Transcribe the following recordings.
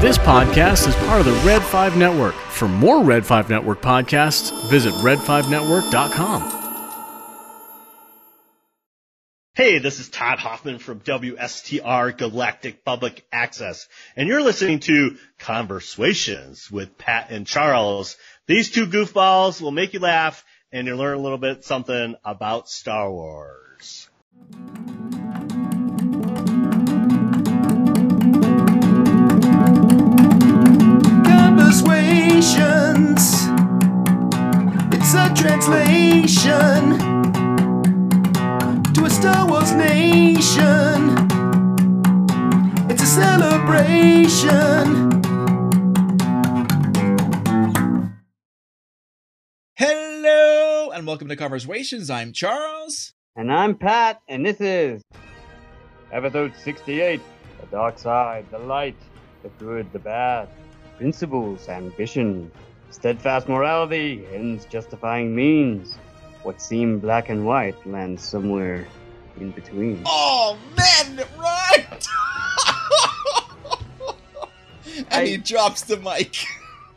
This podcast is part of the Red 5 Network. For more Red 5 Network podcasts, visit red5network.com. Hey, this is Todd Hoffman from WSTR Galactic Public Access, and you're listening to Conversations with Pat and Charles. These two goofballs will make you laugh, and you'll learn a little bit something about Star Wars. A translation to a Star Wars nation. It's a celebration. Hello and welcome to Conversations. I'm Charles. And I'm Pat, and this is episode 68 The Dark Side, the Light, the Good, the Bad, Principles, Ambition, Steadfast Morality, Ends Justifying Means. What seemed black and white lands somewhere in between. Oh man, right! and I- he drops the mic.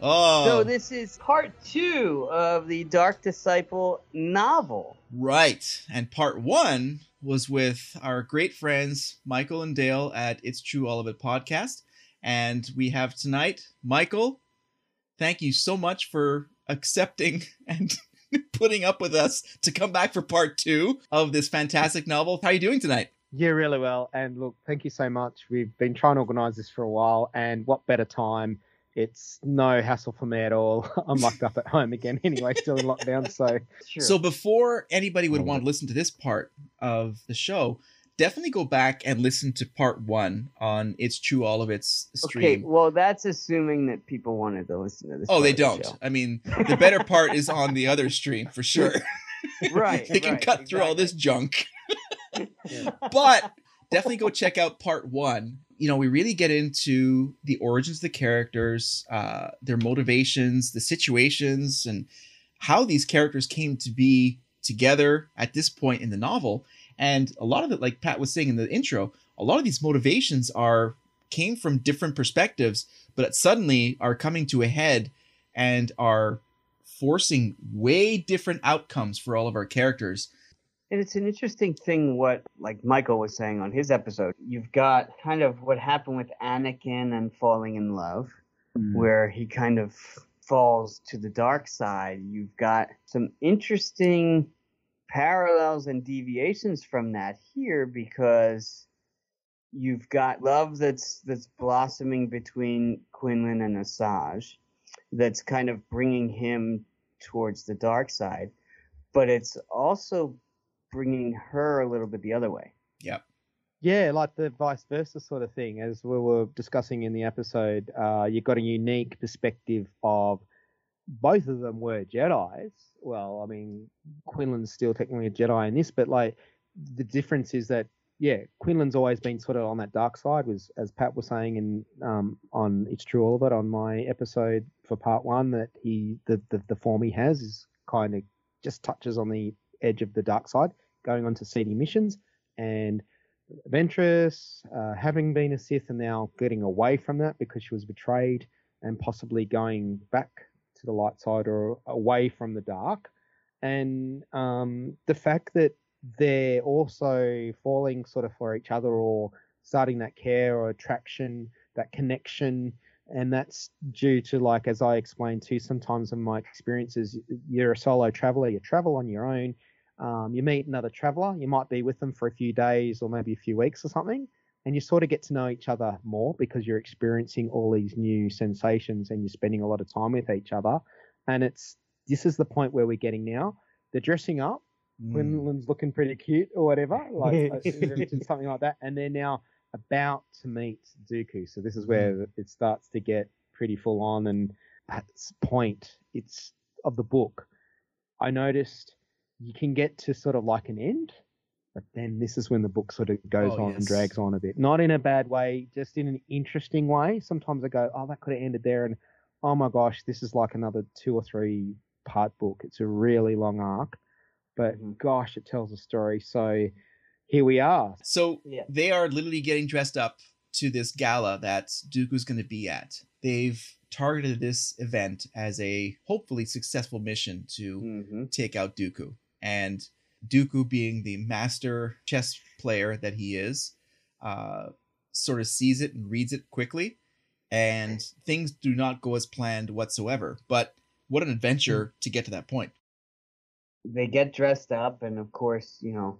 Oh, So, this is part two of the Dark Disciple novel. right. And part one was with our great friends Michael and Dale at It's True All of It podcast. And we have tonight Michael. Thank you so much for accepting and putting up with us to come back for part two of this fantastic novel. How are you doing tonight? Yeah, really well. And look, thank you so much. We've been trying to organise this for a while, and what better time? It's no hassle for me at all. I'm locked up at home again anyway, still in lockdown. So Sure. So before anybody would want to listen to this part of the show, definitely go back and listen to part one on It's True All of Its stream. okay, well, that's assuming that people wanted to listen to this. oh, they don't. I mean, the better part is on the other stream for sure. right. they can right, cut through all this junk. but definitely go check out part one. You know, we really get into the origins of the characters, uh, their motivations, the situations, and how these characters came to be together at this point in the novel. And a lot of it, like Pat was saying in the intro, a lot of these motivations are came from different perspectives, but suddenly are coming to a head and are forcing way different outcomes for all of our characters. And it's an interesting thing what like Michael was saying on his episode. You've got kind of what happened with Anakin and falling in love, mm. where he kind of falls to the dark side. You've got some interesting parallels and deviations from that here because you've got love that's that's blossoming between Quinlan and Asajj that's kind of bringing him towards the dark side but it's also bringing her a little bit the other way. yeah, like the vice versa sort of thing. As we were discussing in the episode, uh, you got a unique perspective of both of them were Jedi's. Well, I mean, Quinlan's still technically a Jedi in this, but like the difference is that yeah, Quinlan's always been sort of on that dark side, was as Pat was saying in um, on It's True All of It on my episode for part one that he the, the the form he has is kind of just touches on the edge of the dark side, going on to seedy missions and Ventress, uh, having been a Sith and now getting away from that because she was betrayed and possibly going back to the light side or away from the dark. And um, the fact that they're also falling sort of for each other or starting that care or attraction, that connection. And that's due to, like, as I explained too, sometimes in my experiences, you're a solo traveler, you travel on your own, um, you meet another traveler, you might be with them for a few days or maybe a few weeks or something, and you sort of get to know each other more because you're experiencing all these new sensations and you're spending a lot of time with each other. And it's this is the point where we're getting now. They're dressing up. Mm. Quinlan's looking pretty cute or whatever, like something like that, and they're now about to meet Dooku. So this is where it starts to get pretty full on. And at this point, it's of the book. I noticed you can get to sort of like an end, but then this is when the book sort of goes Oh, on yes. and drags on a bit. Not in a bad way, just in an interesting way. Sometimes I go, oh, that could have ended there, and oh my gosh, this is like another two or three part book. It's a really long arc, but Mhm. gosh, it tells a story. So here we are. So Yeah. they are literally getting dressed up to this gala that Dooku's going to be at. They've targeted this event as a hopefully successful mission to hmm take out Dooku. And Dooku, being the master chess player that he is, uh, sort of sees it and reads it quickly. And things do not go as planned whatsoever. But what an adventure to get to that point. They get dressed up, and of course, you know,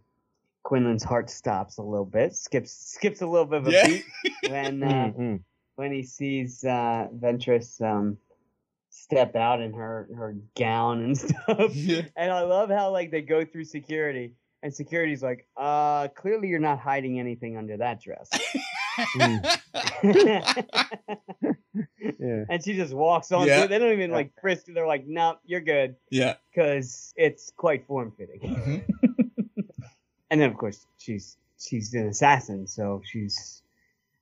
Quinlan's heart stops a little bit, skips skips a little bit of a Yeah. beat when uh, Mm-mm. when he sees uh, Ventress um, step out in her her gown and stuff. Yeah. And I love how like they go through security, and security's like, "Uh, clearly you're not hiding anything under that dress." Yeah. and she just walks on. Yeah. through. They don't even like frisk. They're like, "Nope, you're good," yeah. because it's quite form fitting. Mhm. and then of course she's she's an assassin, so she's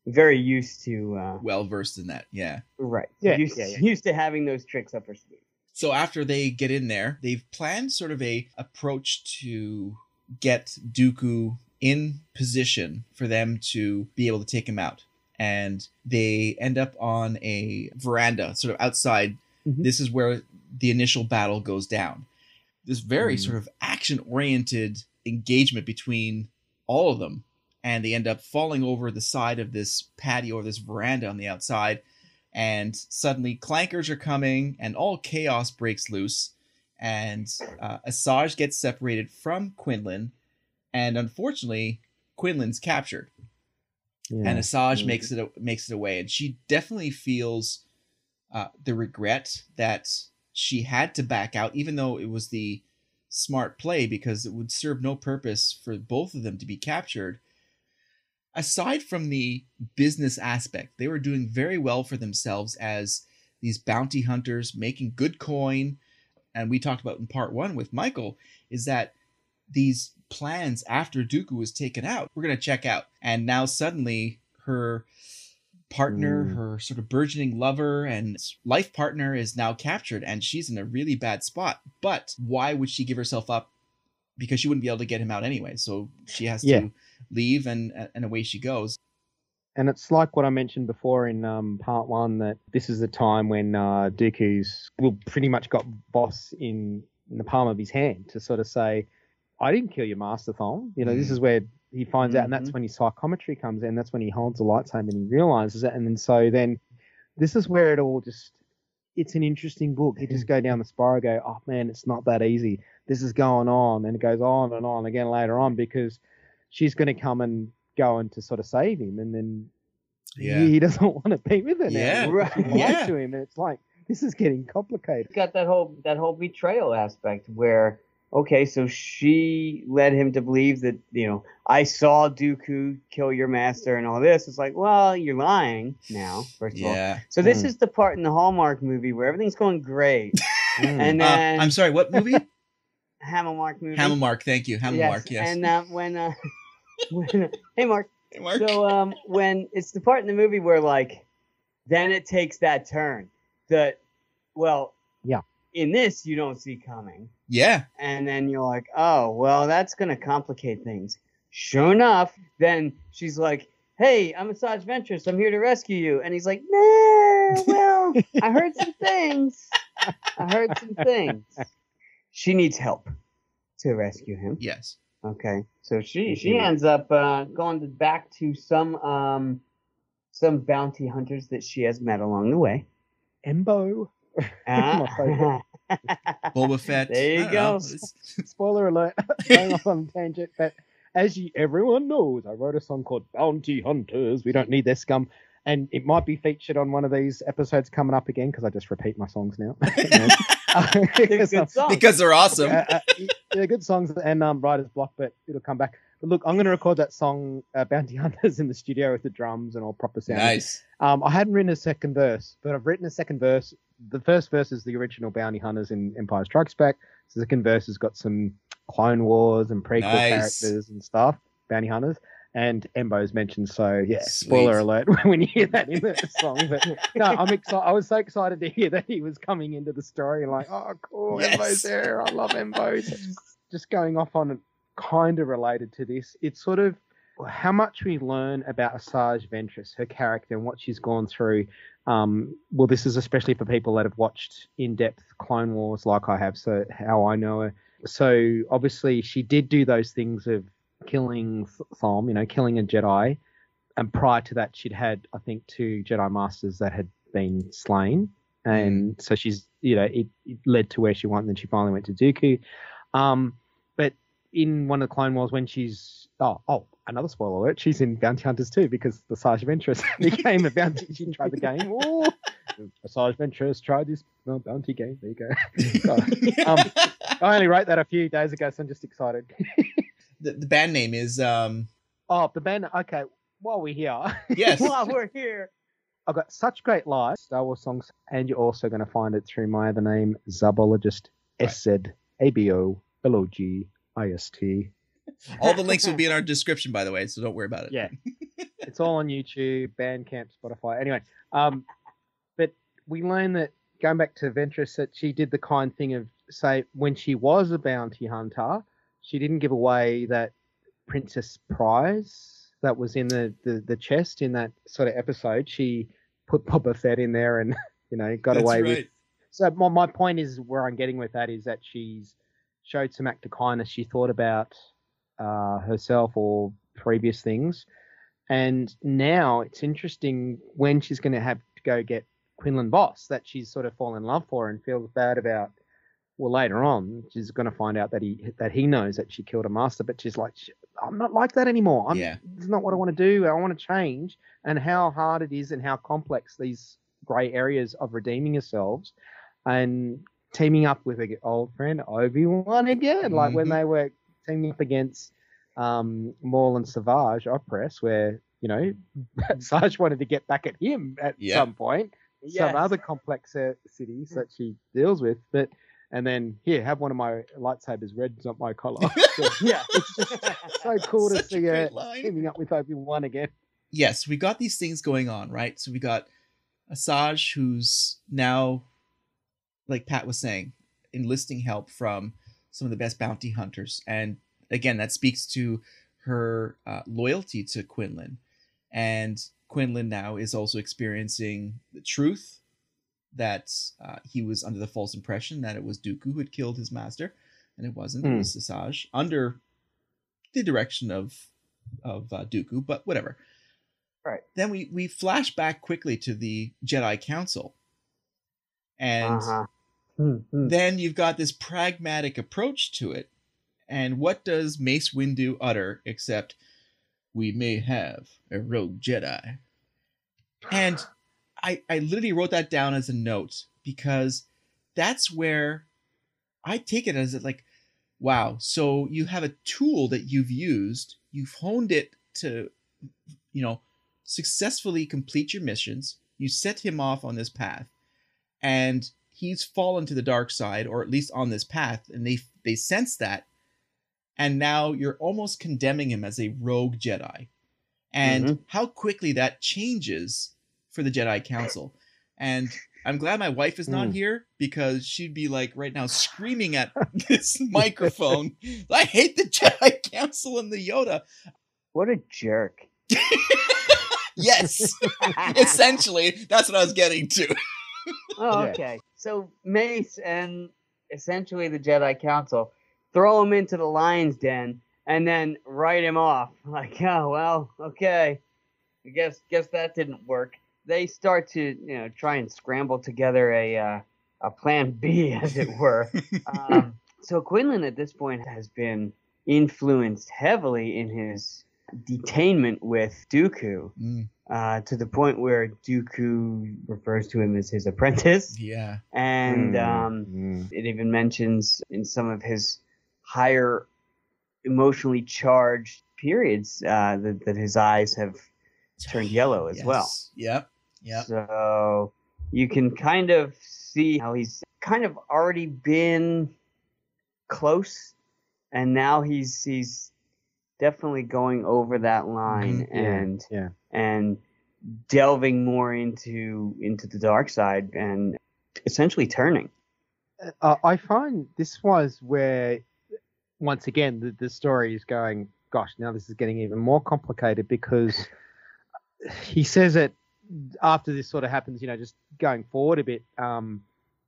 very used to uh, Well versed in that. Yeah. right. Yeah, used, yeah, yeah. used to having those tricks up her sleeve. So after they get in there, they've planned sort of a approach to get Dooku in position for them to be able to take him out. And they end up on a veranda, sort of outside. Mhm. This is where the initial battle goes down. This very Mm. sort of action oriented engagement between all of them. And they end up falling over the side of this patio or this veranda on the outside and suddenly clankers are coming and all chaos breaks loose and uh, Asajj gets separated from Quinlan and unfortunately Quinlan's captured Yeah. and Asajj Mhm. makes it makes it away and she definitely feels uh, the regret that she had to back out even though it was the smart play because it would serve no purpose for both of them to be captured aside from the business aspect, they were doing very well for themselves as these bounty hunters making good coin. And we talked about in part one with Michael is that these plans after Dooku was taken out, we're going to check out. And now suddenly her partner, Mm. her sort of burgeoning lover and life partner is now captured and she's in a really bad spot. But why would she give herself up? Because she wouldn't be able to get him out anyway. So she has Yeah. to leave and and away she goes. And it's like what I mentioned before in um, part one that this is the time when uh, Dooku's well, pretty much got Vos in, in the palm of his hand to sort of say, I didn't kill your master Tholme. You know, this Mhm. is where he finds out, and that's Mhm. when his psychometry comes in. That's when he holds the lightsaber and he realizes it. And then so then this is where it all just, it's an interesting book. You just go down the spiral, go, oh man, it's not that easy. This is going on. And it goes on and on again later on because she's going to come and go and to sort of save him. And then Yeah. he doesn't want to be with her now. Yeah. because She Right. Yeah. to him, and it's like this is getting complicated. It's got that whole that whole betrayal aspect where okay, so she led him to believe that you know I saw Dooku kill your master and all this. It's like, well, you're lying now. First of all, Yeah. so this Mm. is the part in the Hallmark movie where everything's going great, and Uh, then I'm sorry, what movie? Hammermark movie. Hammermark, thank you. Hammer Mark, yes. And uh, when uh, when hey Mark, Hey, Mark. so um when it's the part in the movie where like then it takes that turn that well Yeah. in this you don't see coming yeah. and then you're like oh well that's gonna complicate things sure enough then she's like hey i'm Asajj Ventress i'm here to rescue you and he's like no well i heard some things i heard some things she needs help to rescue him Yes. Okay, so she she ends up uh, going to, back to some um some bounty hunters that she has met along the way. Embo. My favourite. Boba Fett. There you I go. Spoiler alert. Going off on a tangent, but as you, everyone knows, I wrote a song called Bounty Hunters. We don't need their scum. And it might be featured on one of these episodes coming up again because I just repeat my songs now. They're Because, good songs. because they're awesome. uh, uh, yeah, good songs and um, writer's block, but it'll come back. But look, I'm going to record that song, uh, Bounty Hunters, in the studio with the drums and all proper sound. nice. Um, I hadn't written a second verse, but I've written a second verse. The first verse is the original Bounty Hunters in Empire Strikes Back. The second verse has got some Clone Wars and prequel Nice. characters and stuff, Bounty Hunters. And Embo's mentioned, so yeah, Sweet. spoiler alert when you hear that in the song. But no, I'm excited. I was so excited to hear that he was coming into the story and like, oh, cool, Yes. Embo's there. I love Embo. Just- going off on kind of related to this, it's sort of how much we learn about Asajj Ventress, her character, and what she's gone through. Um, well, this is especially for people that have watched in-depth Clone Wars, like I have. So how I know her. So obviously, she did do those things of killing Tholme, you know, killing a Jedi. And prior to that, she'd had, I think, two Jedi Masters that had been slain. And so she's, you know, it, it led to where she went. And then she finally went to Dooku. Um, but in one of the Clone Wars, when she's, oh, oh, another spoiler alert, she's in Bounty Hunters too because the Asajj Ventress became a bounty. She tried the game. Oh, Asajj Ventress tried this oh, bounty game. There you go. Um, I only wrote that a few days ago, so I'm just excited. The, the band name is um oh, the band. Okay, while we're here, yes. While we're here, I've got such great live Star Wars songs, and you're also going to find it through my other name, Szabologist. Right. S Z A B O L O G I S T. All the links will be in our description, by the way, so don't worry about it. Yeah. it's all on YouTube, Bandcamp, Spotify. Anyway, um, but we learned that going back to Ventress, that she did the kind thing of say when she was a bounty hunter, she didn't give away that princess prize that was in the, the, the chest in that sort of episode. She put Boba Fett in there and you know got That's away right. with. So my, my point is where I'm getting with that is that she's showed some act of kindness. She thought about uh, herself or previous things. And now it's interesting when she's going to have to go get Quinlan Vos that she's sort of fallen in love for and feels bad about. Well, later on, she's going to find out that he that he knows that she killed a master, but she's like, I'm not like that anymore. I'm, Yeah. This is not what I want to do. I want to change. And how hard it is and how complex these grey areas of redeeming yourselves and teaming up with an old friend Obi Wan again, like when Mhm. they were teaming up against um, Maul and Savage Opress, where you know Savage wanted to get back at him at Yeah. some point. Yes. Some other complex uh, cities that she deals with, but and then here have one of my lightsabers red's not my color. So, yeah. it's just so cool to see her great line. teaming up with Obi Wan again. yes, we got these things going on, right? So we got Asajj, who's now, like Pat was saying, enlisting help from some of the best bounty hunters, and again, that speaks to her uh, loyalty to Quinlan. And Quinlan now is also experiencing the truth that uh, he was under the false impression that it was Dooku who had killed his master, and it wasn't. It Hmm. was Asajj under the direction of of uh, Dooku, but whatever. Right. Then we we flash back quickly to the Jedi Council, and Uh-huh. Hmm, hmm. then you've got this pragmatic approach to it. And what does Mace Windu utter except, "We may have a rogue Jedi," and I I literally wrote that down as a note because that's where I take it as like, wow. So you have a tool that you've used, you've honed it to, you know, successfully complete your missions. You set him off on this path, and he's fallen to the dark side, or at least on this path, and they they sense that, and now you're almost condemning him as a rogue Jedi, and mm-hmm. how quickly that changes for the Jedi Council, and. I'm glad my wife is not Mm. here because she'd be like right now screaming at this microphone. I hate the Jedi Council and the Yoda. What a jerk. Yes, essentially, that's what I was getting to. Oh, okay. So Mace and essentially the Jedi Council throw him into the lion's den and then write him off. Like, oh well, okay. I guess guess that didn't work. They start to you know try and scramble together a uh, a plan B, as it were. um, so Quinlan at this point has been influenced heavily in his detainment with Dooku Mm, uh, to the point where Dooku refers to him as his apprentice, yeah. and Mm, um, mm. it even mentions in some of his higher emotionally charged periods uh, that, that his eyes have turned yellow as well. Yep. Yep. So you can kind of see how he's kind of already been close, and now he's he's definitely going over that line Mhm, yeah, and yeah. and delving more into into the dark side and essentially turning. uh, I find this was where, once again, the, the story is going gosh, now this is getting even more complicated because he says it after this sort of happens, you know, just going forward a bit. Um,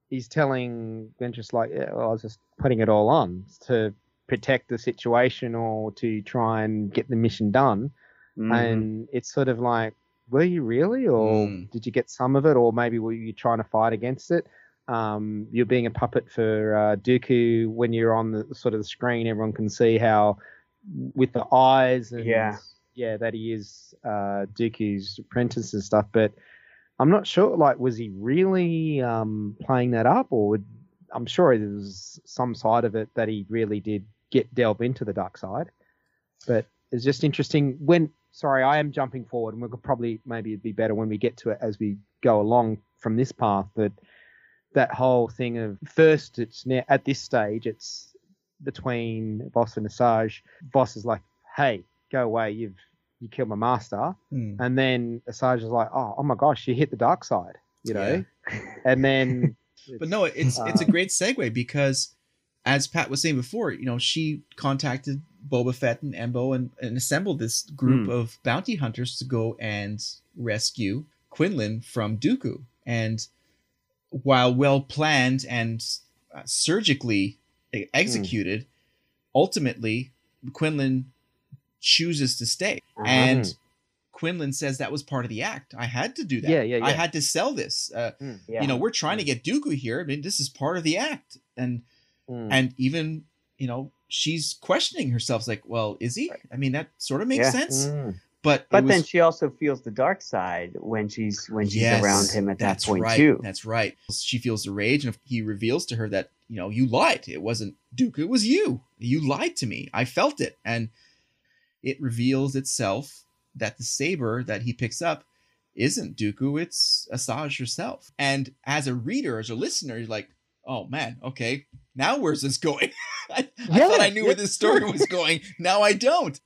he's telling Ventress like, yeah, well, I was just putting it all on to protect the situation or to try and get the mission done. Mhm. And it's sort of like, were you really, or Mm. did you get some of it, or maybe were you trying to fight against it? Um, you're being a puppet for uh, Dooku when you're on the sort of the screen. Everyone can see how, with the eyes and Yeah. Yeah, that he is uh, Dooku's apprentice and stuff. But I'm not sure. Like, was he really um, playing that up, or would, I'm sure there was some side of it that he really did get delve into the dark side. But it's just interesting when. Sorry, I am jumping forward, and we could probably maybe it'd be better when we get to it as we go along from this path. That that whole thing of first, it's now at this stage, it's between Vos and Asajj. Vos is like, "Hey, go away! You've you killed my master." Hmm. And then Asajj is like, "Oh, oh my gosh, you hit the dark side," you know. And then, But no, it's it's a uh, great segue because, as Pat was saying before, you know, she contacted Boba Fett and Embo and, and assembled this group Hmm. of bounty hunters to go and rescue Quinlan from Dooku. And while well planned and uh, surgically e- executed, ultimately Quinlan chooses to stay. Uh-huh. And Quinlan says that was part of the act. I had to do that. Yeah, yeah, I had to sell this. Uh, yeah. you know we're trying to get Dooku here. I mean, this is part of the act, and Mm. and even you know she's questioning herself, like, well, is he? I mean, that sort of makes Yeah. sense. Mm. But it but then she also feels the dark side when she's when she's Yes, around him at that that's point right. too. That's right. She feels the rage, and he reveals to her that you know you lied. It wasn't Dooku. It was you. You lied to me. I felt it, and it reveals itself that the saber that he picks up isn't Dooku. It's Asajj herself. And as a reader, as a listener, you're like, oh man, okay, now where's this going? I, I thought I knew yeah. where this story was going. Now I don't.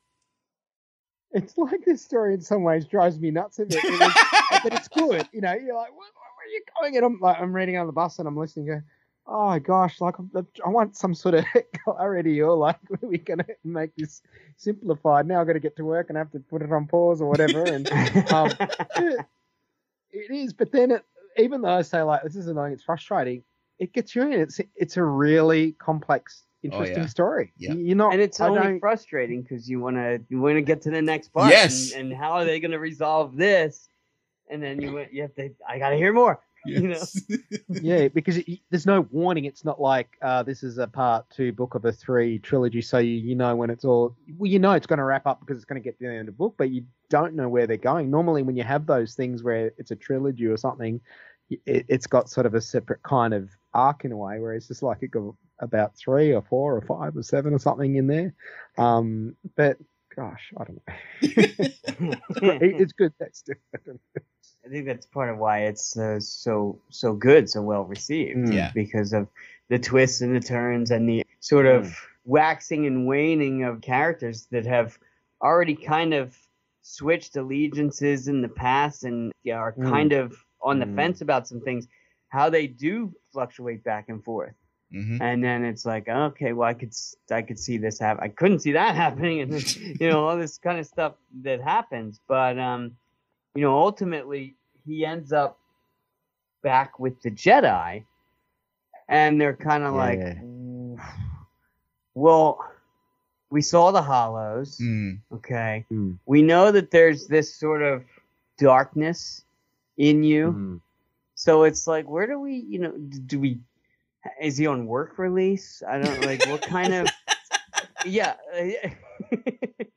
It's like this story in some ways drives me nuts a bit, but it's good. You know, you're like, where, where are you going? And I'm like, I'm reading on the bus and I'm listening. Go, oh my gosh, like I'm, want some sort of clarity or like, we're we gonna make this simplified? Now I've got to get to work and I have to put it on pause or whatever. And um, it, it is, but then it, even though I say like this is annoying, it's frustrating. It gets you in. It's it's a really complex, interesting yeah. story. Yeah. You're not, and it's I only frustrating because you want to you want to get to the next part. Yes. And, and how are they going to resolve this? And then you went- you have to. I got to hear more. You know? yeah, because it, there's no warning. It's not like uh, this is a part two book of a three trilogy, so you, you know when it's all. Well, you know it's going to wrap up because it's going to get to the end of the book, but you don't know where they're going. Normally, when you have those things where it's a trilogy or something, it, it's got sort of a separate kind of arc in a way, where it's just like it got about three or four or five or seven or something in there. Um, but gosh, I don't know. It- it's good. That's different. I think that's part of why it's uh, so so good, so well received. Mm. Yeah. Because of the twists and the turns and the sort of waxing and waning of characters that have already kind of switched allegiances in the past and are Mm. kind of on the Mm. fence about some things. How they do fluctuate back and forth. Mhm. and then it's like okay well i could i could see this happen i couldn't see that happening and you know all this kind of stuff that happens but um you know ultimately he ends up back with the jedi and they're kind of like well we saw the holos Mm. okay Mm. we know that there's this sort of darkness in you Mm. so it's like, where do we, you know, do we? Is he on work release? I don't like what kind of. Yeah.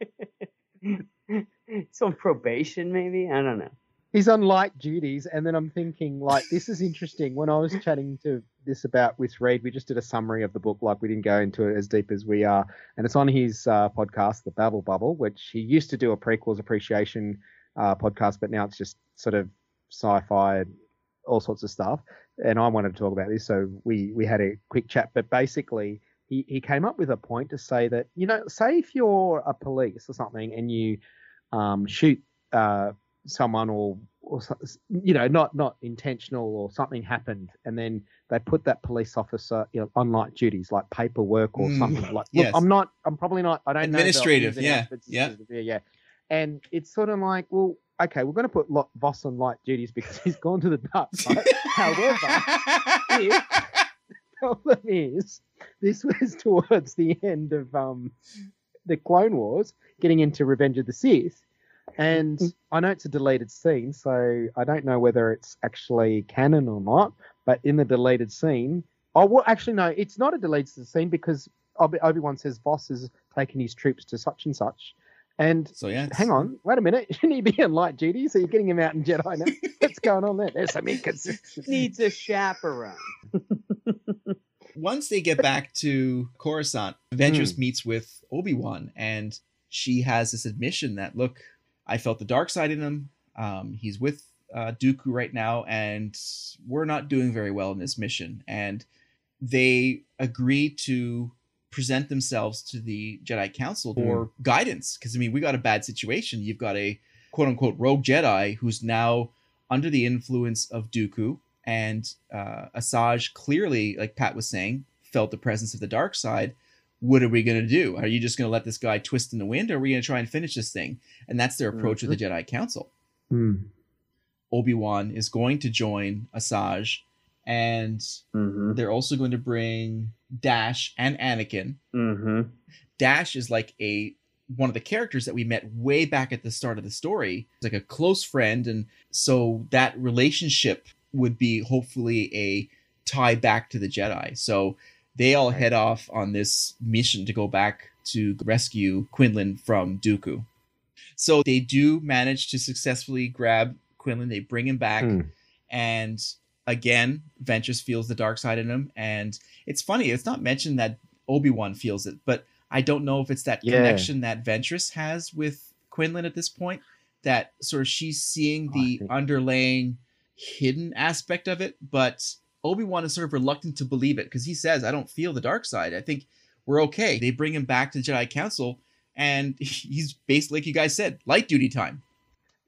It's on probation, maybe. I don't know. he's on light duties and then i'm thinking like this is interesting. When i was chatting to this about with reed we just did a summary of the book. Like we didn't go into it as deep as we are. And it's on his uh, podcast the babble bubble which he used to do a prequels appreciation uh, podcast but now it's just sort of sci-fi and all sorts of stuff. And i wanted to talk about this so we we had a quick chat. But basically he, he came up with a point to say that you know say if you're a police or something and you um, shoot uh, someone or or you know, not not intentional or something happened, and then they put that police officer you know, on light duties like paperwork or Mm, something like. Look, yes. I'm not. I'm probably not. I don't know. Administrative, and outs, yeah, yeah. yeah. And it's sort of like, well, okay, we're going to put Vos on light duties because he's gone to the dark side. However, if- problem is, this was towards the end of um, the Clone Wars, getting into Revenge of the Sith. And mm-hmm. I know it's a deleted scene, so I don't know whether it's actually canon or not. But in the deleted scene, oh, well, actually, no, it's not a deleted scene because Obi Wan says Vos is taking his troops to such and such. And so yeah. hang on, wait a minute, shouldn't he be on light duty? So you're getting him out in Jedi now? What's going on there? There's some inconsistency. Needs a chaperone. Once they get back to Coruscant, Ventress meets with Obi Wan, and she has this admission that, look, I felt the dark side in him. Um, he's with uh, Dooku right now, and we're not doing very well in this mission. And they agree to present themselves to the Jedi Council for guidance. Because, I mean, we got a bad situation. You've got a quote unquote rogue Jedi who's now under the influence of Dooku, and uh, Asajj clearly, like Pat was saying, felt the presence of the dark side. What are we going to do? Are you just going to let this guy twist in the wind, or are we going to try and finish this thing? And that's their approach with the Jedi Council. Hmm. Obi Wan is going to join Asajj, and Mm-hmm. they're also going to bring Dash and Anakin. Mm-hmm. Dash is like a one of the characters that we met way back at the start of the story. Like a close friend, and so that relationship would be hopefully a tie back to the Jedi. So they all head off on this mission to go back to rescue Quinlan from Dooku. So they do manage to successfully grab Quinlan. They bring him back, Hmm. and again, Ventress feels the dark side in him. And it's funny; it's not mentioned that Obi Wan feels it, but I don't know if it's that Yeah. connection that Ventress has with Quinlan at this point. That sort of she's seeing I the underlaying hidden aspect of it, but Obi Wan is sort of reluctant to believe it because he says, "I don't feel the dark side. I think we're okay." They bring him back to Jedi Council, and he's basically, like you guys said, light duty time.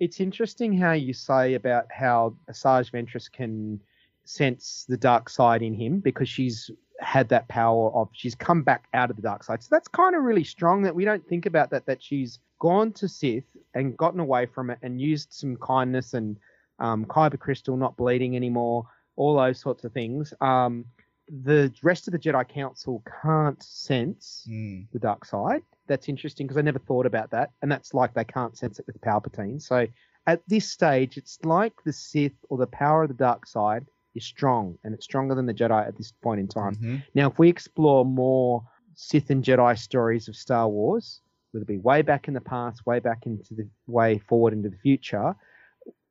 It's interesting how you say about how Asajj Ventress can sense the dark side in him because she's had that power of she's come back out of the dark side. So that's kind of really strong that we don't think about that that she's gone to Sith and gotten away from it and used some kindness and um, kyber crystal not bleeding anymore, all those sorts of things. Um, the rest of the Jedi Council can't sense the dark side. That's interesting because I never thought about that, and that's like they can't sense it with Palpatine. So at this stage, it's like the Sith or the power of the dark side is strong, and it's stronger than the Jedi at this point in time. Mhm. Now, if we explore more Sith and Jedi stories of Star Wars, whether it be way back in the past, way back into the way forward into the future,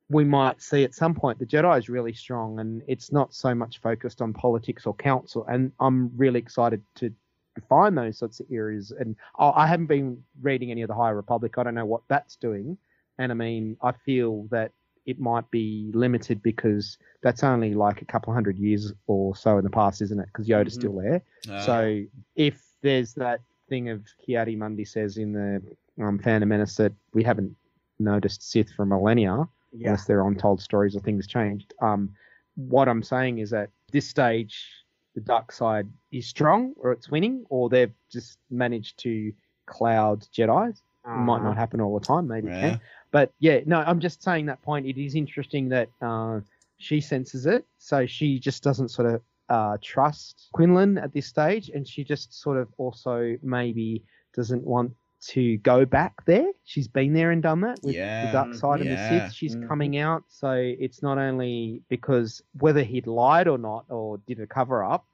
we might see at some point the Jedi is really strong, and it's not so much focused on politics or council. And I'm really excited to find those sorts of areas. And I I haven't been reading any of the High Republic. I don't know what that's doing. And I mean, I feel that it might be limited because that's only like a couple of hundred years or so in the past, isn't it? Because Yoda's Mhm. still there. Uh, So if there's that thing of Ki-Adi-Mundi says in the um, Phantom Menace that we haven't noticed Sith for millennia, Yeah. unless they're untold stories or things changed. Um, what I'm saying is that this stage, the dark side is strong, or it's winning, or they've just managed to cloud Jedi's. It might not happen all the time, maybe Yeah. can. But yeah, no, I'm just saying that point. It is interesting that uh, she senses it, so she just doesn't sort of uh, trust Quinlan at this stage, and she just sort of also maybe doesn't want to go back there. She's been there and done that with Yeah, the dark side yeah. and the Sith. She's Mhm. coming out, so it's not only because whether he'd lied or not, or did a cover up,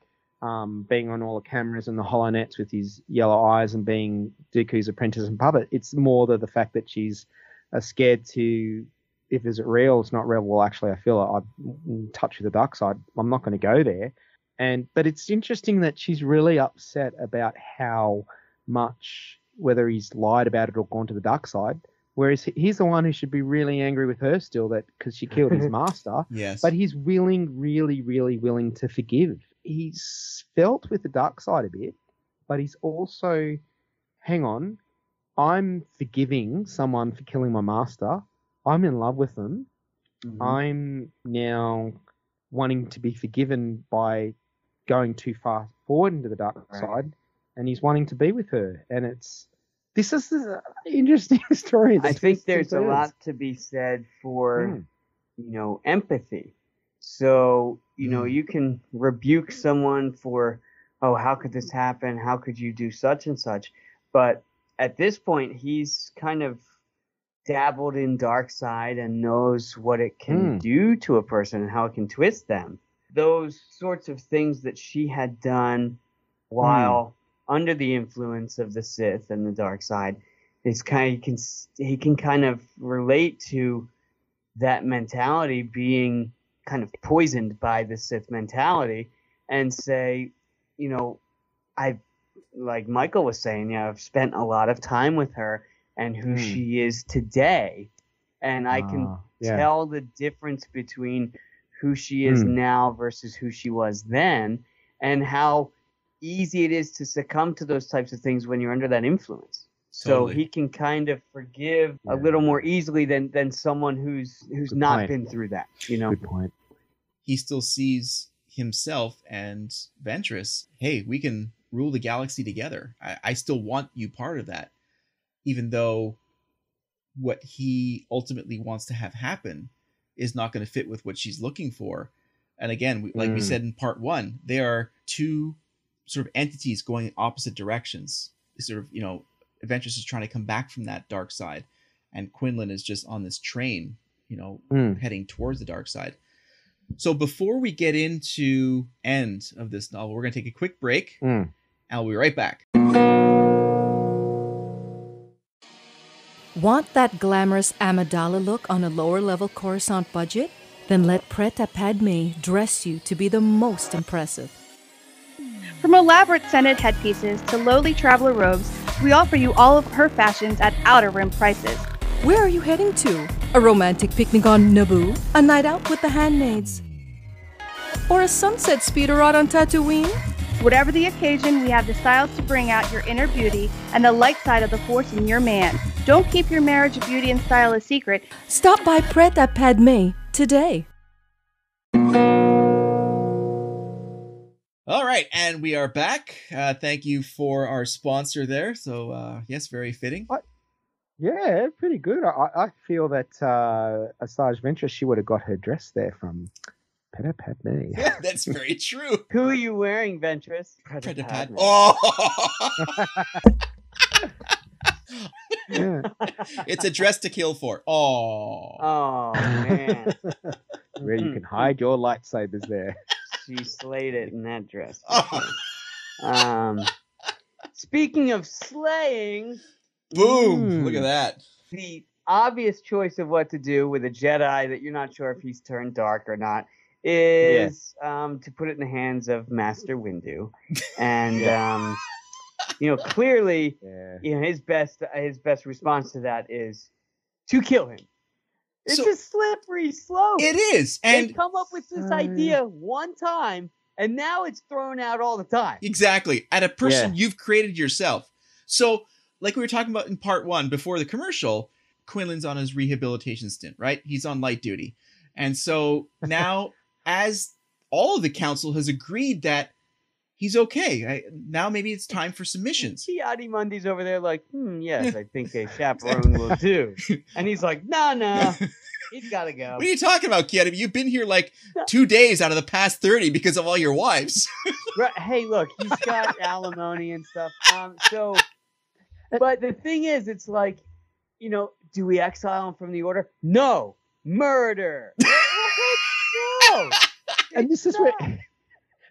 um, being on all the cameras and the HoloNets with his yellow eyes and being Dooku's apprentice and puppet. It's more the, the fact that she's uh, scared to, if is it real, it's not real. Well, actually, I feel like I'm in touch with the dark side. I'm not going to go there. And but it's interesting that she's really upset about how much whether he's lied about it or gone to the dark side. Whereas he's the one who should be really angry with her still that because she killed his master Yes. but he's willing, really, really willing to forgive. He's felt with the dark side a bit, but he's also, hang on, I'm forgiving someone for killing my master. I'm in love with them. Mhm. I'm now wanting to be forgiven by going too far forward into the dark Right. side, and he's wanting to be with her. And it's this is an interesting story. I think there's a lot to be said for Mm. you know empathy. So you know Mm. you can rebuke someone for oh how could this happen? How could you do such and such? But at this point he's kind of dabbled in dark side and knows what it can Mm. do to a person and how it can twist them. Those sorts of things that she had done while under the influence of the Sith and the dark side is kind of, he can he can kind of relate to that mentality being kind of poisoned by the Sith mentality and say, you know, I like Michael was saying, yeah, I've spent a lot of time with her and who Hmm. she is today, and I can Ah, yeah. tell the difference between who she is Hmm. now versus who she was then, and how easy it is to succumb to those types of things when you're under that influence. So Totally. he can kind of forgive a little more easily than than someone who's who's Good not point. been through that. You know, Good point. he still sees himself and Ventress. Hey, we can rule the galaxy together. I, I still want you part of that, even though what he ultimately wants to have happen is not going to fit with what she's looking for. And again, we, like we Mm. said in part one, they are two sort of entities going in opposite directions. Sort of, you know, Ventress is trying to come back from that dark side, and Quinlan is just on this train, you know, Mm. heading towards the dark side. So before we get into end of this novel, we're going to take a quick break, Mm. and I'll be right back. Want that glamorous Amidala look on a lower level Coruscant budget? Then let Pret a Padme dress you to be the most impressive. From elaborate scented headpieces to lowly traveler robes, we offer you all of her fashions at outer rim prices. Where are you heading to? A romantic picnic on Naboo? A night out with the handmaids? Or a sunset speeder ride on Tatooine? Whatever the occasion, we have the styles to bring out your inner beauty and the light side of the force in your man. Don't keep your marriage beauty and style a secret. Stop by Pret a Padme today. All right, and we are back. Uh, thank you for our sponsor there. So, uh, yes, very fitting. Yeah, pretty good. I, I feel that uh, Asajj Ventress, she would have got her dress there from Peta Padme. That's very true. who are you wearing, Ventress? Pred- Padme. Oh, Yeah. it's a dress to kill for. Oh, Oh man, Where you can hide your lightsabers there. She slayed it in that dress. Oh. sure. Um, speaking of slaying, boom! Mm. Look at that. the obvious choice of what to do with a Jedi that you're not sure if he's turned dark or not is um, to put it in the hands of Master Windu, and um, you know clearly, Yeah. you know his best his best response to that is to kill him. It's So- a slippery slope. It is, they and come up with this Uh, idea one time, and now it's thrown out all the time. Exactly. At a person you've created yourself. So, like we were talking about in part one before the commercial, Quinlan's on his rehabilitation stint, right? He's on light duty. And so now, as all of the council has agreed that he's okay, I, now maybe it's time for submissions. Ki-Adi-Mundi's over there like, hmm, yes, I think a chaperone will do. And he's like, no, no, he's got to go. What are you talking about, kid? You've been here like two days out of the past 30 because of all your wives. Right, hey, look, he's got alimony and stuff. Um, so, but the thing is, it's like, you know, do we exile him from the order? No, murder. no. And this is where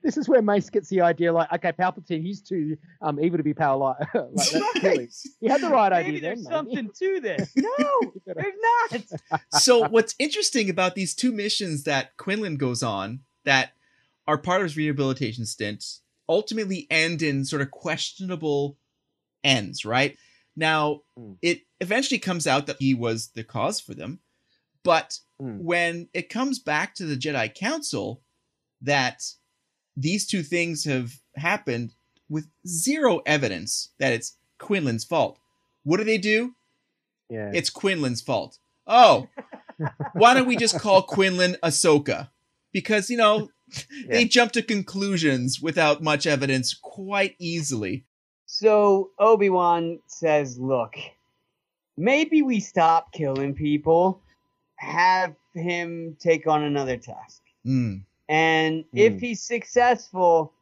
this is where Mace gets the idea like, okay, Palpatine, he's too um, evil to be power like, like that. Clearly. He had the right Maybe idea there's then. maybe. something to this. No, there's not. so what's interesting about these two missions that Quinlan goes on that are part of his rehabilitation stints ultimately end in sort of questionable ends, right? Now, Mm. it eventually comes out that he was the cause for them, but Mm. when it comes back to the Jedi Council that these two things have happened with zero evidence that it's Quinlan's fault. What do they do? Yeah. It's Quinlan's fault. Oh, why don't we just call Quinlan Ahsoka? Because you know they jump to conclusions without much evidence quite easily. So Obi Wan says, "Look, maybe we stop killing people, have him take on another task, Mm. And if Hmm. he's successful,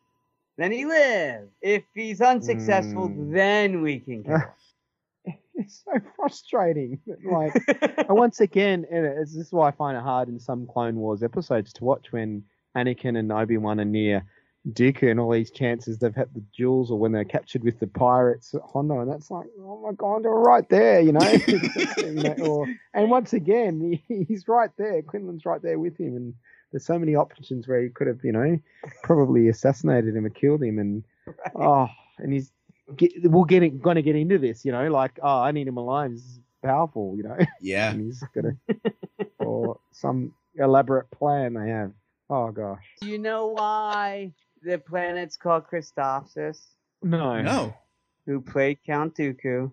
then he lives. If he's unsuccessful, Hmm. then we can kill him." It's so frustrating. Like, and once again, and this is why I find it hard in some Clone Wars episodes to watch when Anakin and Obi Wan are near Dooku and all these chances they've had the jewels or when they're captured with the pirates at Hondo, and that's like, oh my god, they're right there, you know. You know, or, and once again, he, he's right there. Quinlan's right there with him, and there's so many options where he could have, you know, probably assassinated him or killed him, and oh, and he's get, we're getting going to get into this, you know, like oh, I need him alive. This is powerful, you know, Yeah. and he's gonna or some elaborate plan they have. Oh gosh, Do you know why the planet's called Christophsis? no, No. Who played Count Dooku?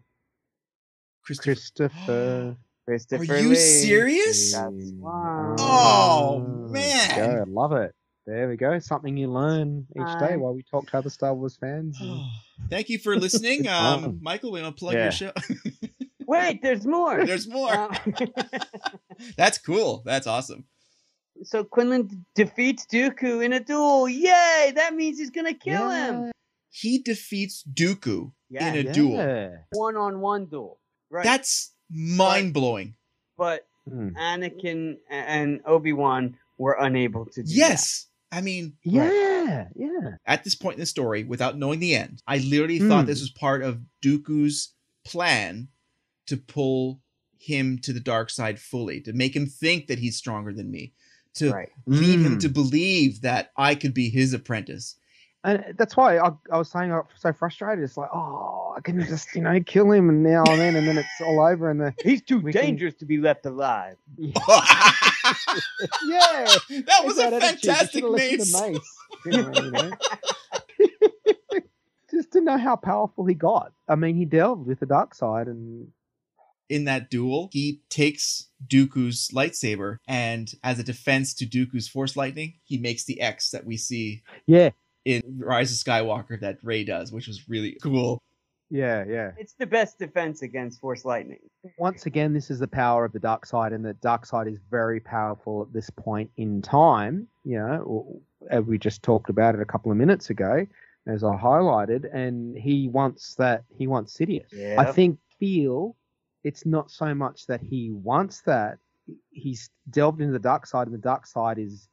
Christopher. Christopher. Christopher Are you Lee. serious? That's. Oh, there you man. go, love it. There we go. Something you learn each day while we talk to other Star Wars fans. and- Thank you for listening. Um. Michael, we want to plug Yeah. your show. Wait, there's more. There's more. Um, That's cool. That's awesome. so Quinlan defeats Dooku in a duel. Yay! That means he's gonna kill him. He defeats Dooku Yeah, in a duel. One-on-one duel. Right. That's mind blowing. but Hmm. Anakin and Obi Wan were unable to do Yes. I mean, Yeah, yeah. at this point in the story, without knowing the end, I literally thought Hmm. this was part of Dooku's plan to pull him to the dark side fully, to make him think that he's stronger than me, to. Right. lead him Mm. to believe that I could be his apprentice. And that's why I, I was saying I'm so frustrated. It's like, oh, I can just, you know, kill him and now and then, and then it's all over. And the He's too We can- dangerous to be left alive. yeah, that was a that attitude. Fantastic should've listened to mace. Mace. You know? Just to know how powerful he got. I mean, he delved with the dark side, and in that duel, he takes Dooku's lightsaber, and as a defense to Dooku's force lightning, he makes the X that we see yeah, in Rise of Skywalker that Rey does, which was really cool. Yeah, yeah. It's the best defense against Force lightning. Once again, this is the power of the dark side, and the dark side is very powerful at this point in time. You know, as we just talked about it a couple of minutes ago, as I highlighted, and he wants that. He wants Sidious. Yeah. I think feel it's not so much that he wants that. He's delved into the dark side, and the dark side is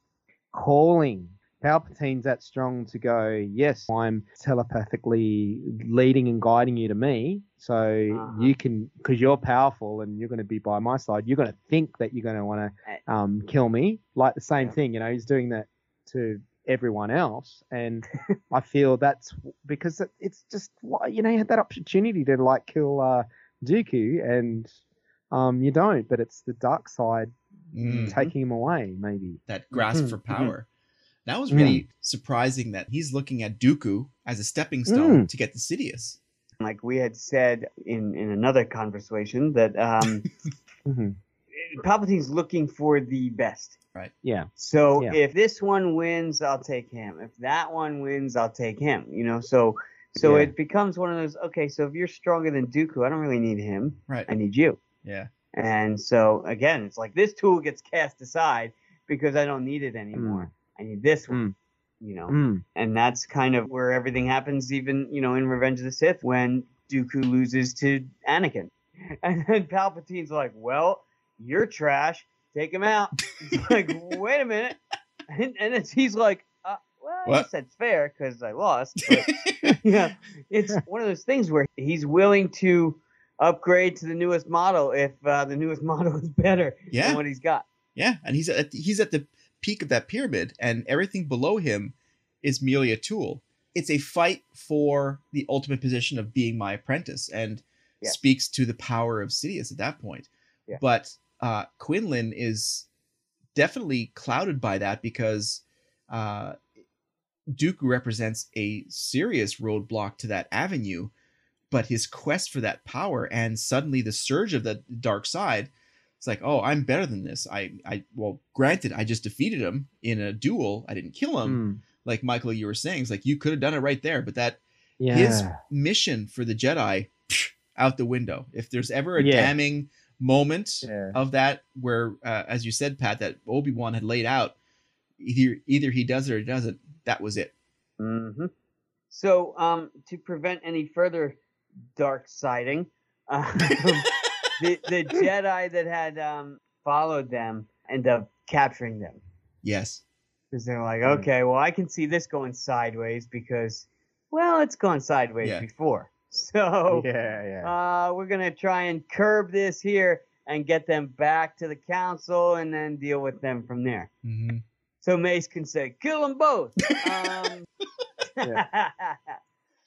calling. Palpatine's that strong to go, yes, I'm telepathically leading and guiding you to me. So Uh-huh. you can, because you're powerful and you're going to be by my side, you're going to think that you're going to want to um, kill me. Like the same Yeah. thing, you know, he's doing that to everyone else. And I feel that's because it's just, you know, you had that opportunity to like kill uh, Dooku and um, you don't, but it's the dark side Mm, taking him away, maybe. that grasp Mhm, for mhm. power. That was really surprising that he's looking at Dooku as a stepping stone to get the Sidious. like we had said in in another conversation that um, hmm Palpatine's looking for the best. Right. Yeah. So Yeah. if this one wins, I'll take him. If that one wins, I'll take him. You know, so so Yeah. it becomes one of those. Okay, so if you're stronger than Dooku, I don't really need him. Right. I need you. Yeah. And so again, it's like this tool gets cast aside because I don't need it anymore. I need this one. You know, Mm. and that's kind of where everything happens. Even you know in Revenge of the Sith when Dooku loses to Anakin, and then Palpatine's like, "Well, you're trash. Take him out." It's like, wait a minute, and, and it's, he's like, uh, "Well, I guess that's fair because I lost." But, yeah, it's one of those things where he's willing to upgrade to the newest model if uh, the newest model is better Yeah. than what he's got. Yeah, and he's at he's at the peak of that pyramid, and everything below him is merely a tool. It's a fight for the ultimate position of being my apprentice, and Yeah. speaks to the power of Sidious at that point. Yeah. But uh, Quinlan is definitely clouded by that because uh, Dooku represents a serious roadblock to that avenue. But his quest for that power and suddenly the surge of the dark side It's like, oh, I'm better than this. I, I, well, granted, I just defeated him in a duel. I didn't kill him. Hmm. Like Michael, you were saying, it's like you could have done it right there, but that Yeah. his mission for the Jedi out the window. If there's ever a Yeah. damning moment Yeah. of that, where, uh, as you said, Pat, that Obi Wan had laid out, either either he does it or he doesn't. That was it. hmm So, um, to prevent any further dark siding, um, the the Jedi that had um, followed them end up capturing them Yes. because they're like, Mm. okay, well, I can see this going sideways because, well, it's gone sideways Yeah. before. So, yeah, yeah. uh, we're gonna try and curb this here and get them back to the council and then deal with them from there. hmm So Mace can say, kill them both. Um,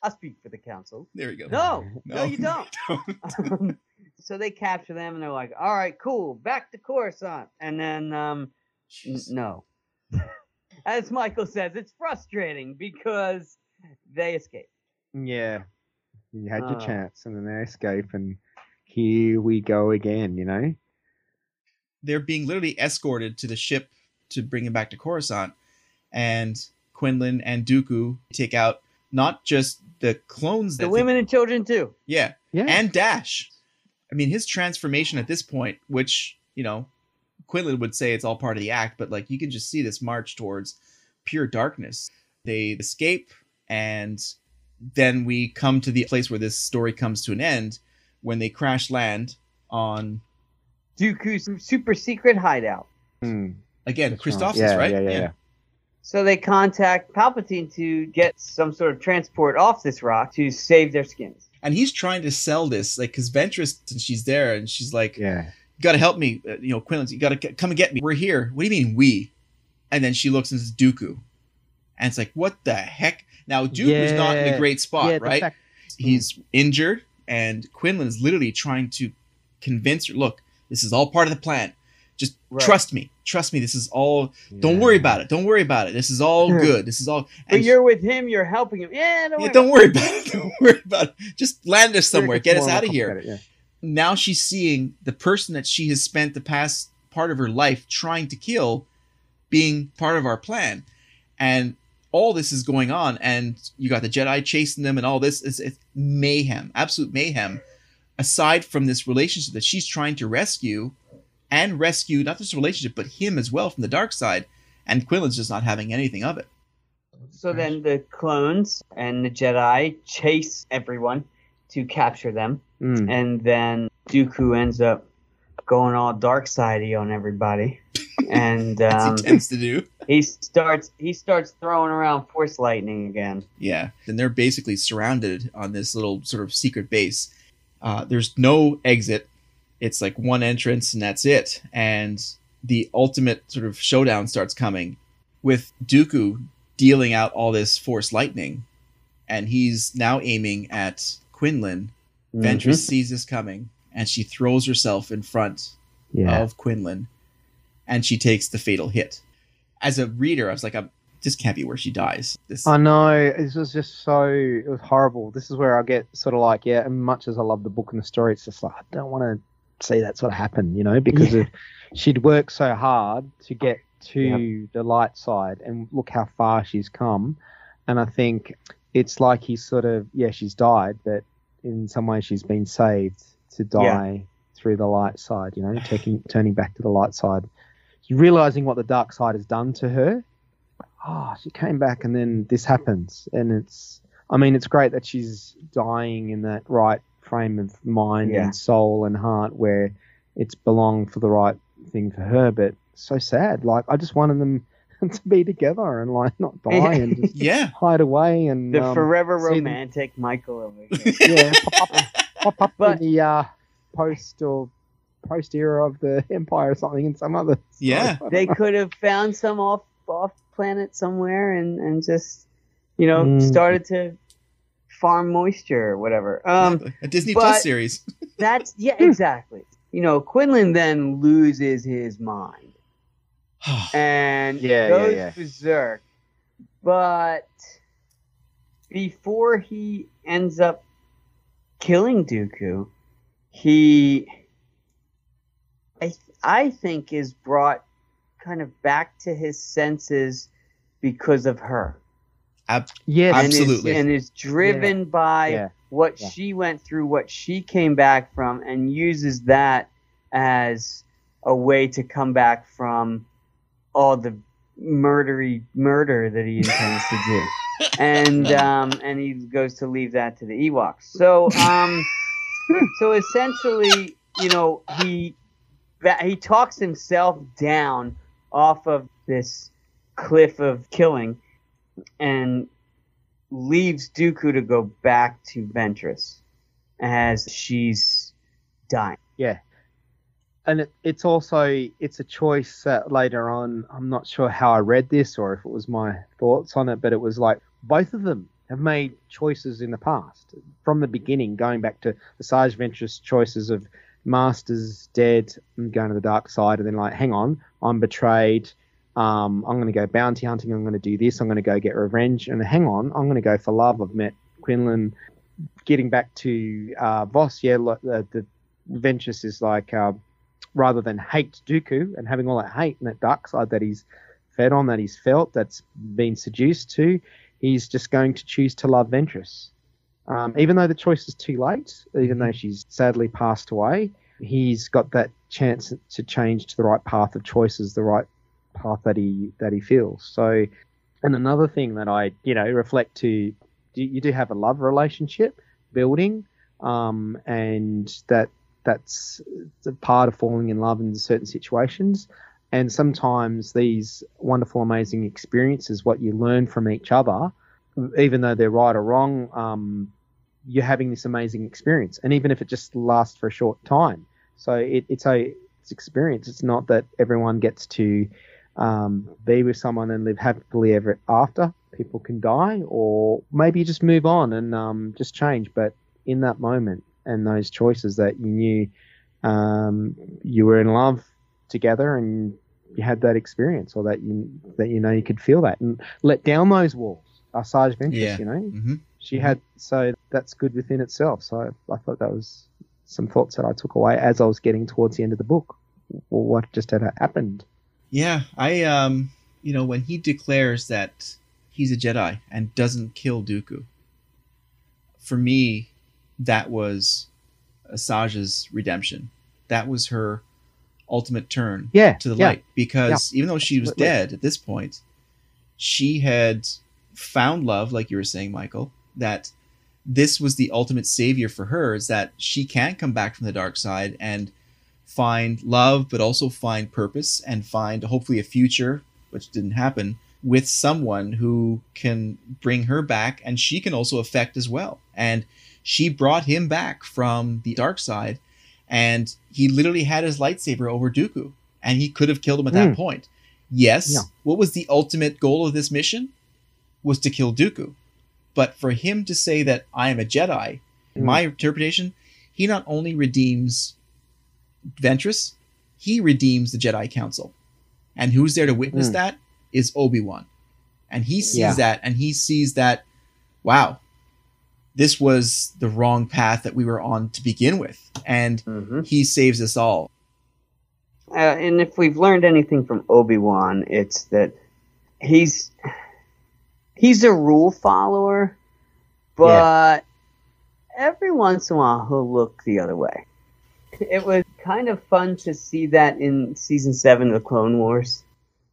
I'll speak for the council. There we go. No, no, No, you don't. Um, so they capture them and they're like, all right, cool, back to Coruscant. And then, um, n- no. As Michael says, it's frustrating because they escape. Yeah. You had your Uh. chance and then they escape and here we go again, you know? They're being literally escorted to the ship to bring him back to Coruscant, and Quinlan and Dooku take out not just the clones that The they- women and children too. yeah, Yeah. and Dash. I mean, his transformation at this point, which you know, Quinlan would say it's all part of the act, but like you can just see this march towards pure darkness. They escape, and then we come to the place where this story comes to an end when they crash land on Dooku's super secret hideout. Hmm. again That's Christophsis, Yeah, right? Yeah, yeah, yeah. So they contact Palpatine to get some sort of transport off this rock to save their skins. And he's trying to sell this, like, because Ventress, and she's there, and she's like, Yeah. you got to help me. Uh, you know, Quinlan's, you got to come and get me. We're here. What do you mean we? And then she looks and says Dooku. And it's like, what the heck? Now, Dooku's not in a great spot, yeah, right? fact- He's injured, and Quinlan is literally trying to convince her, look, this is all part of the plan. Just Right. trust me. Trust me. This is all, don't worry about it. Don't worry about it. This is all good. This is all. But you're with him, you're helping him. Yeah, don't yeah, worry. don't worry about it. Don't worry about it. Just land us somewhere. Get us out of here complicated, now she's seeing the person that she has spent the past part of her life trying to kill being part of our plan and all this is going on and you got the jedi chasing them and all this is mayhem absolute mayhem aside from this relationship that she's trying to rescue and rescue not just a relationship but him as well from the dark side and quinlan's just not having anything of it So then the clones and the Jedi chase everyone to capture them. Mm. and then Dooku ends up going all dark sidey on everybody, and as um, he tends to do he starts he starts throwing around Force lightning again. Yeah, and they're basically surrounded on this little sort of secret base. Uh, there's no exit. It's like one entrance and that's it. And the ultimate sort of showdown starts coming with Dooku dealing out all this force lightning. And he's now aiming at Quinlan. Mm-hmm. Ventress sees this coming and she throws herself in front Yeah. of Quinlan and she takes the fatal hit. As a reader, I was like, I'm, this can't be where she dies. This, I know this was just so it was horrible. This is where I get sort of like yeah, and much as I love the book and the story, it's just like I don't want to see that sort of happen, you know, because Yeah. of, she'd worked so hard to get to the light side, and look how far she's come. And I think it's like he's sort of yeah, she's died, but in some way she's been saved to die through the light side, you know, taking turning back to the light side, realizing what the dark side has done to her oh, she came back and then this happens. And it's, I mean, it's great that she's dying in that right frame of mind Yeah. and soul and heart where it's belonged for the right thing for her, but so sad. Like, I just wanted them to be together and like not die and just yeah. hide away and The um, forever see them- romantic Michael over here. yeah, pop up, pop up But- in the uh, post or post era of the empire or something in some other. Yeah. they could have found some off off planet somewhere and and just you know Mm. started to farm moisture or whatever. Um, a Disney Plus series. that's yeah, exactly. You know, Quinlan then loses his mind and Yeah, yeah, goes yeah. berserk. But before he ends up killing Dooku, he I I think is brought kind of back to his senses because of her. Ab- Yes, and is- Absolutely. and is driven by Yeah. what Yeah. she went through, what she came back from, and uses that as a way to come back from all the murdery murder that he intends to do. And um, and he goes to leave that to the Ewoks. So um, so essentially, you know, he he talks himself down off of this cliff of killing and leaves Dooku to go back to Ventress as she's dying. Yeah. And it, it's also it's a choice that later on I'm not sure how I read this or if it was my thoughts on it, but it was like both of them have made choices in the past from the beginning, going back to the Asajj Ventress choices of Masters dead and going to the dark side, and then like, hang on, I'm betrayed. Um, I'm going to go bounty hunting. I'm going to do this. I'm going to go get revenge. And hang on, I'm going to go for love. I've met Quinlan. Getting back to uh, Vos, yeah, the, the Ventress is like uh, rather than hate Dooku and having all that hate and that dark side that he's fed on, that he's felt, that's been seduced to, he's just going to choose to love Ventress. Um, even though the choice is too late, even though she's sadly passed away, he's got that chance to change to the right path of choices, the right path that he that he feels. So, and another thing that I you know reflect to, you do have a love relationship building, um, and that that's a part of falling in love in certain situations. And sometimes these wonderful, amazing experiences, what you learn from each other, even though they're right or wrong, um, you're having this amazing experience. And even if it just lasts for a short time, so it, it's a it's experience. It's not that everyone gets to um, be with someone and live happily ever after. People can die, or maybe you just move on and um, just change. But in that moment and those choices that you knew um, you were in love together and you had that experience, or that you that you know you could feel that and let down those walls. Asajj Ventress, Yeah. you know, hmm she had so that's good within itself. So I thought that was some thoughts that I took away as I was getting towards the end of the book. What just had happened? Yeah, I um, you know, when he declares that he's a Jedi and doesn't kill Dooku, for me, that was Asajj's redemption. That was her ultimate turn Yeah, to the yeah. light because even though she was absolutely. dead at this point, she had found love, like you were saying, Michael. That this was the ultimate savior for her is that she can come back from the dark side and find love, but also find purpose and find hopefully a future, which didn't happen, with someone who can bring her back and she can also affect as well. And she brought him back from the dark side and he literally had his lightsaber over Dooku and he could have killed him at that Mm. point. Yes, Yeah. what was the ultimate goal of this mission? Was to kill Dooku. But for him to say that I am a Jedi, in Mm. my interpretation, he not only redeems Ventress, he redeems the Jedi Council. And who's there to witness Mm. that is Obi-Wan. And he sees Yeah. that and he sees that wow, this was the wrong path that we were on to begin with. And Mm-hmm. he saves us all. Uh, and if we've learned anything from Obi Wan, it's that he's he's a rule follower, but every once in a while he'll look the other way. It was kind of fun to see that in season seven of the Clone Wars,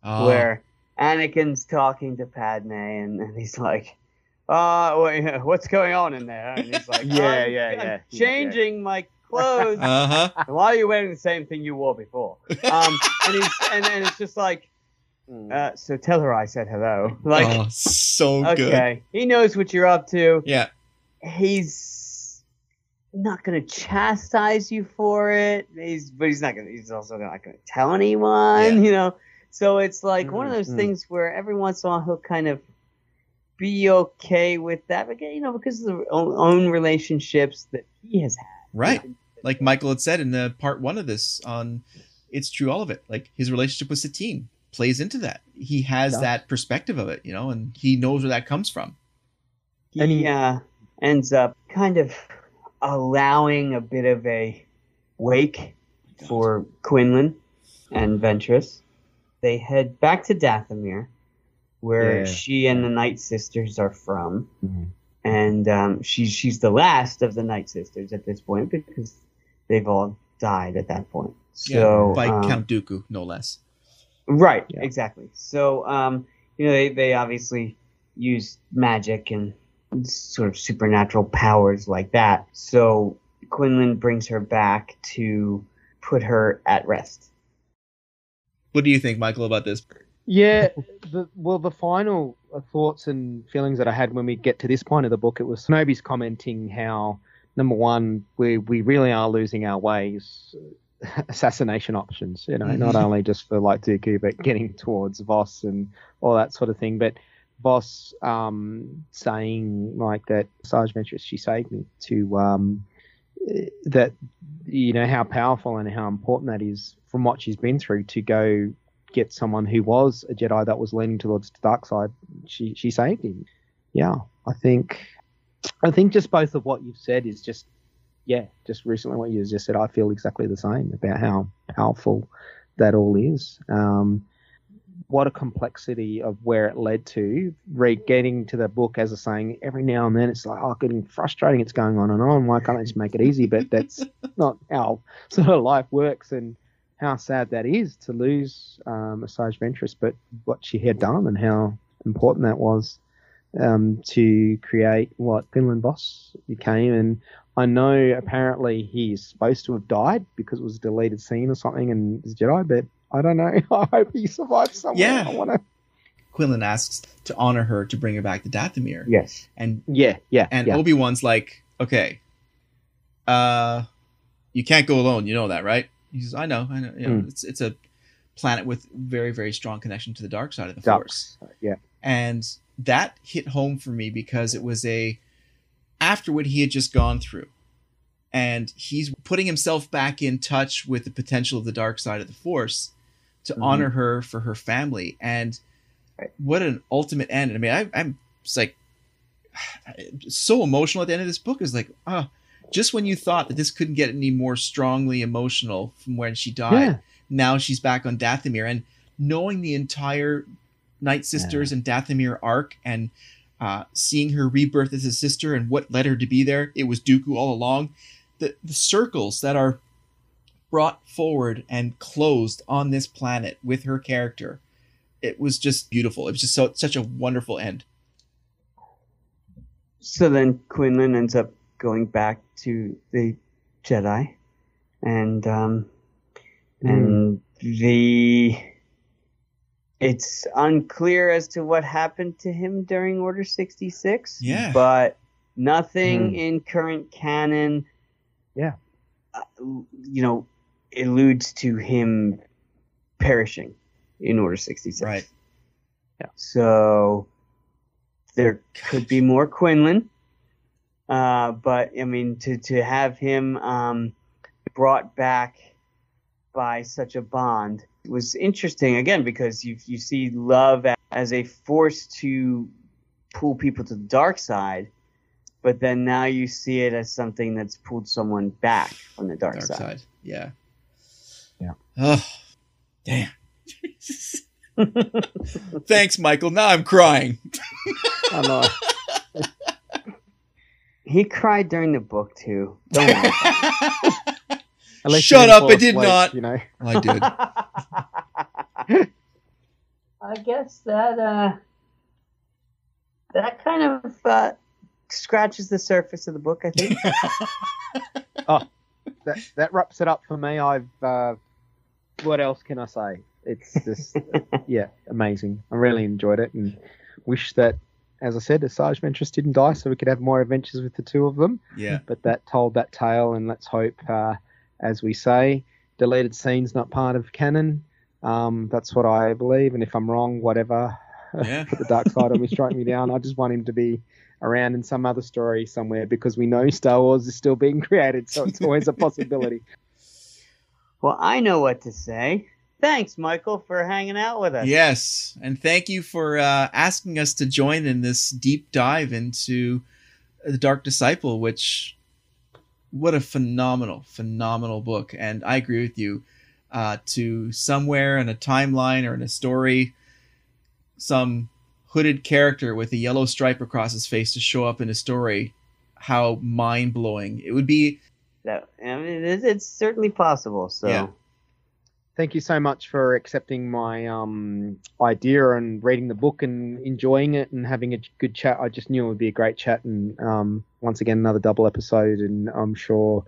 Oh, where Anakin's talking to Padme, and, and he's like, "Uh, what's going on in there?" And he's like, Yeah, "I'm- yeah, I'm yeah. changing my clothes." uh-huh. Why are you wearing the same thing you wore before? Um, and he's and, and it's just like, uh, so tell her I said hello. Like, oh, so good. okay, he knows what you're up to. Yeah. He's not gonna chastise you for it. He's but he's not gonna. He's also not gonna tell anyone. You know. So it's like one of those Mhm. things where every once in a while he'll kind of be okay with that, but you know, because of the own, own relationships that he has had. Right. Like Michael had said in the part one of this on It's True All of It. Like his relationship with Satine plays into that. He has Yeah. that perspective of it, you know, and he knows where that comes from. he And he- uh, ends up kind of allowing a bit of a wake for Quinlan and Ventress. They head back to Dathomir, where Yeah. she and the Night Sisters are from. Mhm. And um, she's she's the last of the Night Sisters at this point because they've all died at that point. So by um, Count Dooku, no less. Right, Yeah. exactly. So, um, you know, they, they obviously use magic and sort of supernatural powers like that. So Quinlan brings her back to put her at rest. What do you think, Michael, about this? Yeah, the, well, the final uh, thoughts and feelings that I had when we get to this point of the book, it was Nobi's commenting how number one, we we really are losing our ways, assassination options. You know, not only just for like Dooku, but getting towards Vos and all that sort of thing. But Vos um, saying like that, Sarge Ventress, she saved me to um, that you know how powerful and how important that is from what she's been through to go get someone who was a Jedi that was leaning towards the dark side. She she saved him. Yeah, I think I think just both of what you've said is just yeah, just recently what you just said. I feel exactly the same about how powerful that all is. Um, what a complexity of where it led to. Re getting to the book as a saying every now and then it's like oh getting frustrating. It's going on and on. Why can't I just make it easy? But that's not how sort of life works and how sad that is to lose um, Asajj Ventress, but what she had done and how important that was um, to create what Quinlan Vos became. And I know apparently he's supposed to have died because it was a deleted scene or something and he's a Jedi, but I don't know. I hope he survives somewhere. Yeah. I want to. Quinlan asks to honor her to bring her back to Dathomir. Yes. And Yeah, yeah, and yeah. Obi Wan's like, okay, uh, you can't go alone. You know that, right? He says, I know, I know. You know Mm. It's it's a planet with very very strong connection to the dark side of the Ducks. Force, Yeah. and that hit home for me because it was a after what he had just gone through, and he's putting himself back in touch with the potential of the dark side of the Force to Mhm. honor her for her family and Right. what an ultimate end. I mean, I, I'm just like so emotional at the end of this book is like, ah, just when you thought that this couldn't get any more strongly emotional from when she died, Yeah. now she's back on Dathomir and knowing the entire Night Sisters and Dathomir arc and uh, seeing her rebirth as a sister and what led her to be there, it was Dooku all along. The the circles that are brought forward and closed on this planet with her character, it was just beautiful. It was just so such a wonderful end. So then Quinlan ends up going back to the Jedi, and um, and the it's unclear as to what happened to him during Order sixty six. Yeah. but nothing Hmm. in current canon. Yeah. uh, you know, alludes to him perishing in Order sixty six. Right. Yeah. So there could be more Quinlan. Uh, but I mean, to, to have him um, brought back by such a bond was interesting again because you you see love as a force to pull people to the dark side, but then now you see it as something that's pulled someone back from the dark, Dark side. side. Yeah. Yeah. Oh, damn. Thanks, Michael. Now I'm crying. I know. He cried during the book too. Don't worry. Shut up, I did asleep, not. You know. I did. I guess that uh, that kind of uh, scratches the surface of the book. I think. That that wraps it up for me. I've uh, what else can I say? It's just yeah, amazing. I really enjoyed it and wish that, as I said, Asajj Ventress didn't die, so we could have more adventures with the two of them. Yeah. But that told that tale, and let's hope, uh, as we say, deleted scenes not part of canon. Um, that's what I believe, and if I'm wrong, whatever. Yeah. Put the dark side on me, strike me down. I just want him to be around in some other story somewhere because we know Star Wars is still being created, so it's always a possibility. well, I know what to say. Thanks, Michael, for hanging out with us. Yes, and thank you for uh, asking us to join in this deep dive into the Dark Disciple, which what a phenomenal, phenomenal book. And I agree with you. Uh, to somewhere in a timeline or in a story, some hooded character with a yellow stripe across his face to show up in a story, how mind blowing it would be. That I mean, it's, it's certainly possible. So. Yeah. Thank you so much for accepting my um, idea and reading the book and enjoying it and having a good chat. I just knew it would be a great chat, and um, once again another double episode. And I'm sure,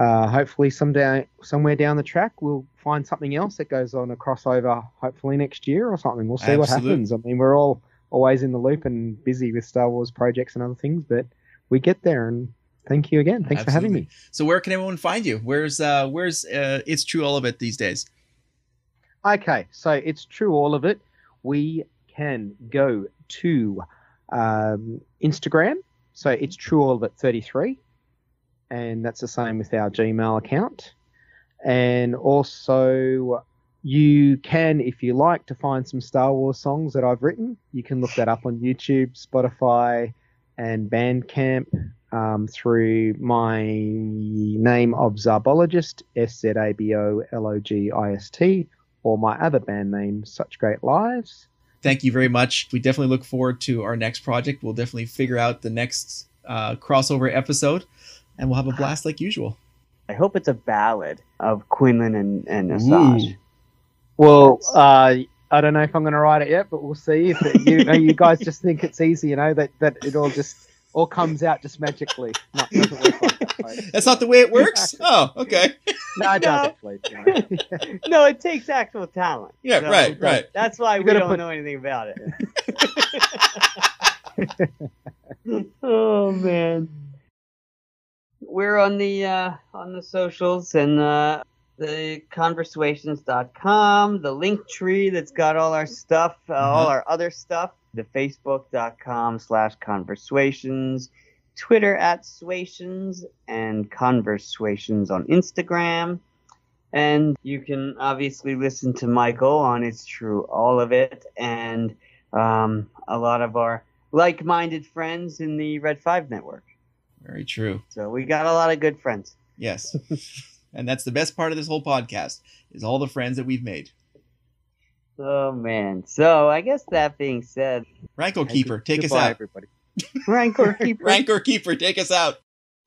uh, hopefully, someday, somewhere down the track, we'll find something else that goes on a crossover. Hopefully next year or something. We'll see what happens. I mean, we're all always in the loop and busy with Star Wars projects and other things, but we get there. And thank you again. Thanks for having me. So where can everyone find you? Where's uh where's uh it's true all of it these days? Okay, so it's true all of it. We can go to um, Instagram. So it's true all of it 33. And that's the same with our Gmail account. And also, you can, if you like, to find some Star Wars songs that I've written, you can look that up on YouTube, Spotify, and Bandcamp um, through my name of Szabologist, S Z A B O L O G I S T, or my other band name, Such Great Lives. Thank you very much. We definitely look forward to our next project. We'll definitely figure out the next uh, crossover episode, and we'll have a blast like usual. I hope it's a ballad of Quinlan and, and Asajj. Well, uh, I don't know if I'm going to write it yet, but we'll see. If it, you know, you guys just think it's easy, you know, that, that it all just all comes out just magically. No, doesn't like that. That's not the way it works. Oh, okay. No, it No. doesn't, please. you know. No, it takes actual talent. Yeah, So right, right. That's why You we don't put- know anything about it. oh man. We're on the uh, on the socials and uh, the conversations.com, the link tree that's got all our stuff, uh, all Mhm. our other stuff, the facebook.com slash conversations, Twitter at Swations, and Conversations on Instagram. And you can obviously listen to Michael on It's True All of It and um, a lot of our like minded friends in the Red 5 network. Very true. So we got a lot of good friends. Yes. and that's the best part of this whole podcast is all the friends that we've made. Oh, man. So I guess that being said, Rancor Keeper, take us out. everybody. Rancor Keeper. Rancor Keeper, take us out.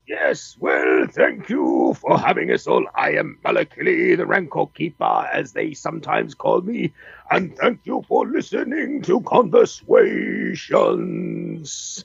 Yes, well, thank you for having us all. I am Malakili, the Rancor Keeper, as they sometimes call me, and thank you for listening to Conversations.